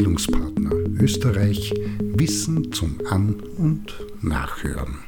Bildungspartner Österreich Wissen zum An- und Nachhören.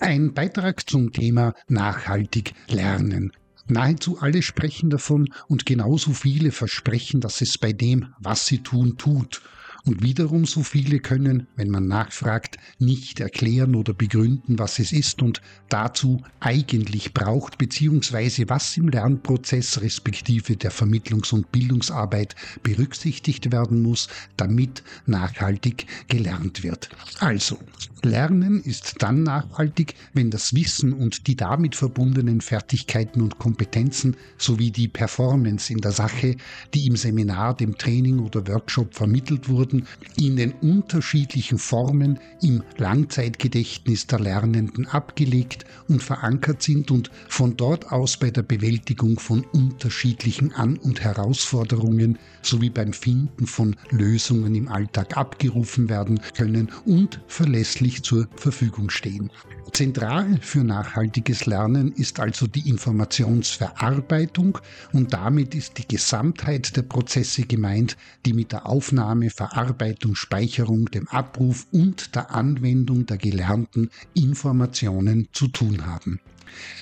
Ein Beitrag zum Thema nachhaltig lernen. Nahezu alle sprechen davon und genauso viele versprechen, dass es bei dem, was sie tun, tut und wiederum so viele können, wenn man nachfragt, nicht erklären oder begründen, was es ist und dazu eigentlich braucht, beziehungsweise was im Lernprozess respektive der Vermittlungs- und Bildungsarbeit berücksichtigt werden muss, damit nachhaltig gelernt wird. Also, Lernen ist dann nachhaltig, wenn das Wissen und die damit verbundenen Fertigkeiten und Kompetenzen sowie die Performance in der Sache, die im Seminar, dem Training oder Workshop vermittelt wurden, in den unterschiedlichen Formen im Langzeitgedächtnis der Lernenden abgelegt und verankert sind und von dort aus bei der Bewältigung von unterschiedlichen An- und Herausforderungen sowie beim Finden von Lösungen im Alltag abgerufen werden können und verlässlich zur Verfügung stehen. Zentral für nachhaltiges Lernen ist also die Informationsverarbeitung und damit ist die Gesamtheit der Prozesse gemeint, die mit der Aufnahme, Verarbeitung, Speicherung, dem Abruf und der Anwendung der gelernten Informationen zu tun haben.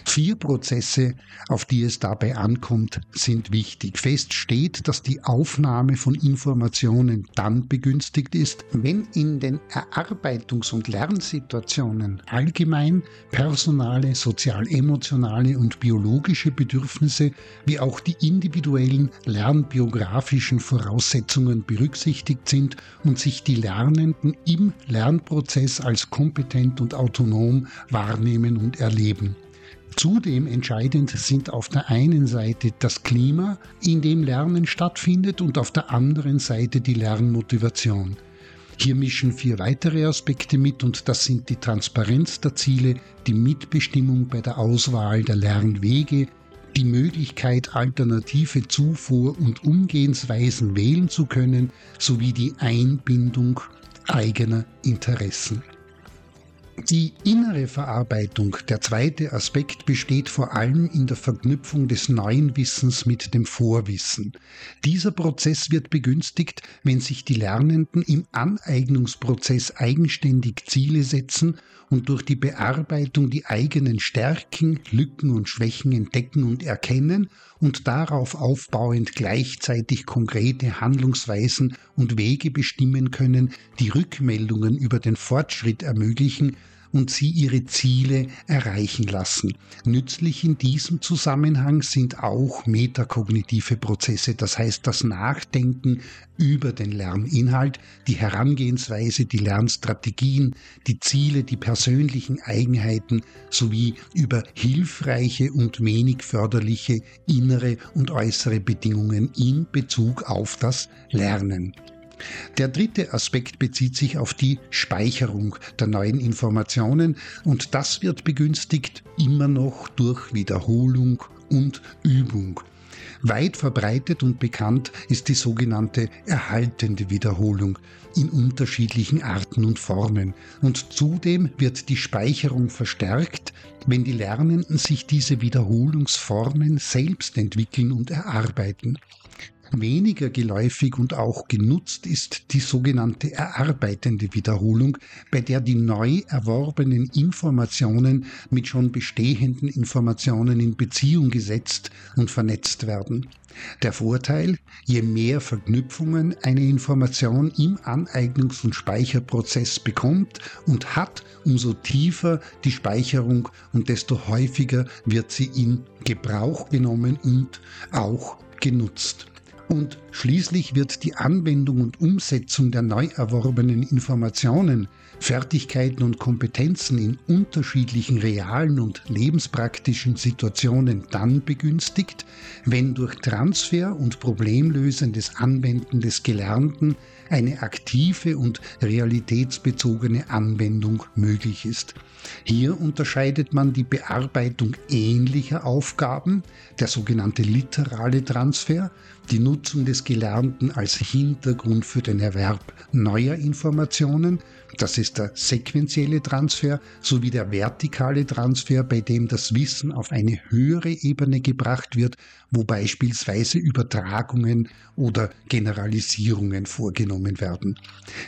Vier Prozesse, auf die es dabei ankommt, sind wichtig. Fest steht, dass die Aufnahme von Informationen dann begünstigt ist, wenn in den Erarbeitungs- und Lernsituationen allgemein personale, sozial-emotionale und biologische Bedürfnisse wie auch die individuellen lernbiografischen Voraussetzungen berücksichtigt sind und sich die Lernenden im Lernprozess als kompetent und autonom wahrnehmen und erleben. Zudem entscheidend sind auf der einen Seite das Klima, in dem Lernen stattfindet, und auf der anderen Seite die Lernmotivation. Hier mischen vier weitere Aspekte mit und das sind die Transparenz der Ziele, die Mitbestimmung bei der Auswahl der Lernwege, die Möglichkeit, alternative Zufuhr- und Umgehensweisen wählen zu können, sowie die Einbindung eigener Interessen. Die innere Verarbeitung, der zweite Aspekt, besteht vor allem in der Verknüpfung des neuen Wissens mit dem Vorwissen. Dieser Prozess wird begünstigt, wenn sich die Lernenden im Aneignungsprozess eigenständig Ziele setzen und durch die Bearbeitung die eigenen Stärken, Lücken und Schwächen entdecken und erkennen und darauf aufbauend gleichzeitig konkrete Handlungsweisen und Wege bestimmen können, die Rückmeldungen über den Fortschritt ermöglichen und sie ihre Ziele erreichen lassen. Nützlich in diesem Zusammenhang sind auch metakognitive Prozesse, das heißt das Nachdenken über den Lerninhalt, die Herangehensweise, die Lernstrategien, die Ziele, die persönlichen Eigenheiten sowie über hilfreiche und wenig förderliche innere und äußere Bedingungen in Bezug auf das Lernen. Der dritte Aspekt bezieht sich auf die Speicherung der neuen Informationen und das wird begünstigt immer noch durch Wiederholung und Übung. Weit verbreitet und bekannt ist die sogenannte erhaltende Wiederholung in unterschiedlichen Arten und Formen. Und zudem wird die Speicherung verstärkt, wenn die Lernenden sich diese Wiederholungsformen selbst entwickeln und erarbeiten. Weniger geläufig und auch genutzt ist die sogenannte erarbeitende Wiederholung, bei der die neu erworbenen Informationen mit schon bestehenden Informationen in Beziehung gesetzt und vernetzt werden. Der Vorteil, je mehr Verknüpfungen eine Information im Aneignungs- und Speicherprozess bekommt und hat, umso tiefer die Speicherung und desto häufiger wird sie in Gebrauch genommen und auch genutzt. Und schließlich wird die Anwendung und Umsetzung der neu erworbenen Informationen, Fertigkeiten und Kompetenzen in unterschiedlichen realen und lebenspraktischen Situationen dann begünstigt, wenn durch Transfer und problemlösendes Anwenden des Gelernten eine aktive und realitätsbezogene Anwendung möglich ist. Hier unterscheidet man die Bearbeitung ähnlicher Aufgaben, der sogenannte literale Transfer, die Nutzung des Gelernten als Hintergrund für den Erwerb neuer Informationen, das ist der sequentielle Transfer sowie der vertikale Transfer, bei dem das Wissen auf eine höhere Ebene gebracht wird, wo beispielsweise Übertragungen oder Generalisierungen vorgenommen werden.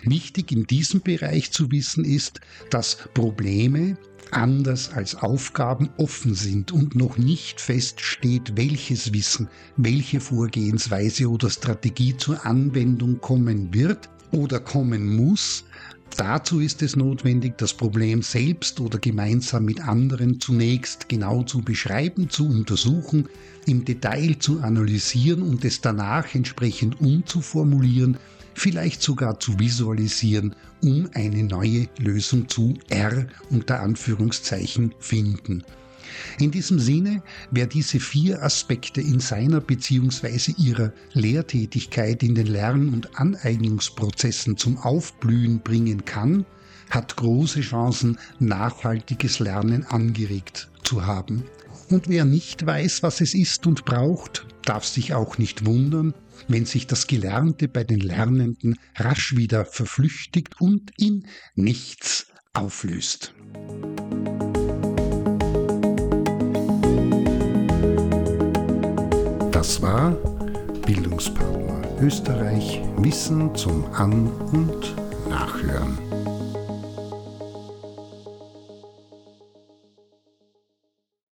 Wichtig in diesem Bereich zu wissen ist, dass Probleme anders als Aufgaben offen sind und noch nicht feststeht, welches Wissen, welche Vorgehensweise oder Strategie zur Anwendung kommen wird oder kommen muss, Dazu ist es notwendig, das Problem selbst oder gemeinsam mit anderen zunächst genau zu beschreiben, zu untersuchen, im Detail zu analysieren und es danach entsprechend umzuformulieren, vielleicht sogar zu visualisieren, um eine neue Lösung zu R unter Anführungszeichen finden. In diesem Sinne, wer diese vier Aspekte in seiner bzw. ihrer Lehrtätigkeit in den Lern- und Aneignungsprozessen zum Aufblühen bringen kann, hat große Chancen, nachhaltiges Lernen angeregt zu haben. Und wer nicht weiß, was es ist und braucht, darf sich auch nicht wundern, wenn sich das Gelernte bei den Lernenden rasch wieder verflüchtigt und in nichts auflöst. War Bildungspartner Österreich Wissen zum An- und Nachhören.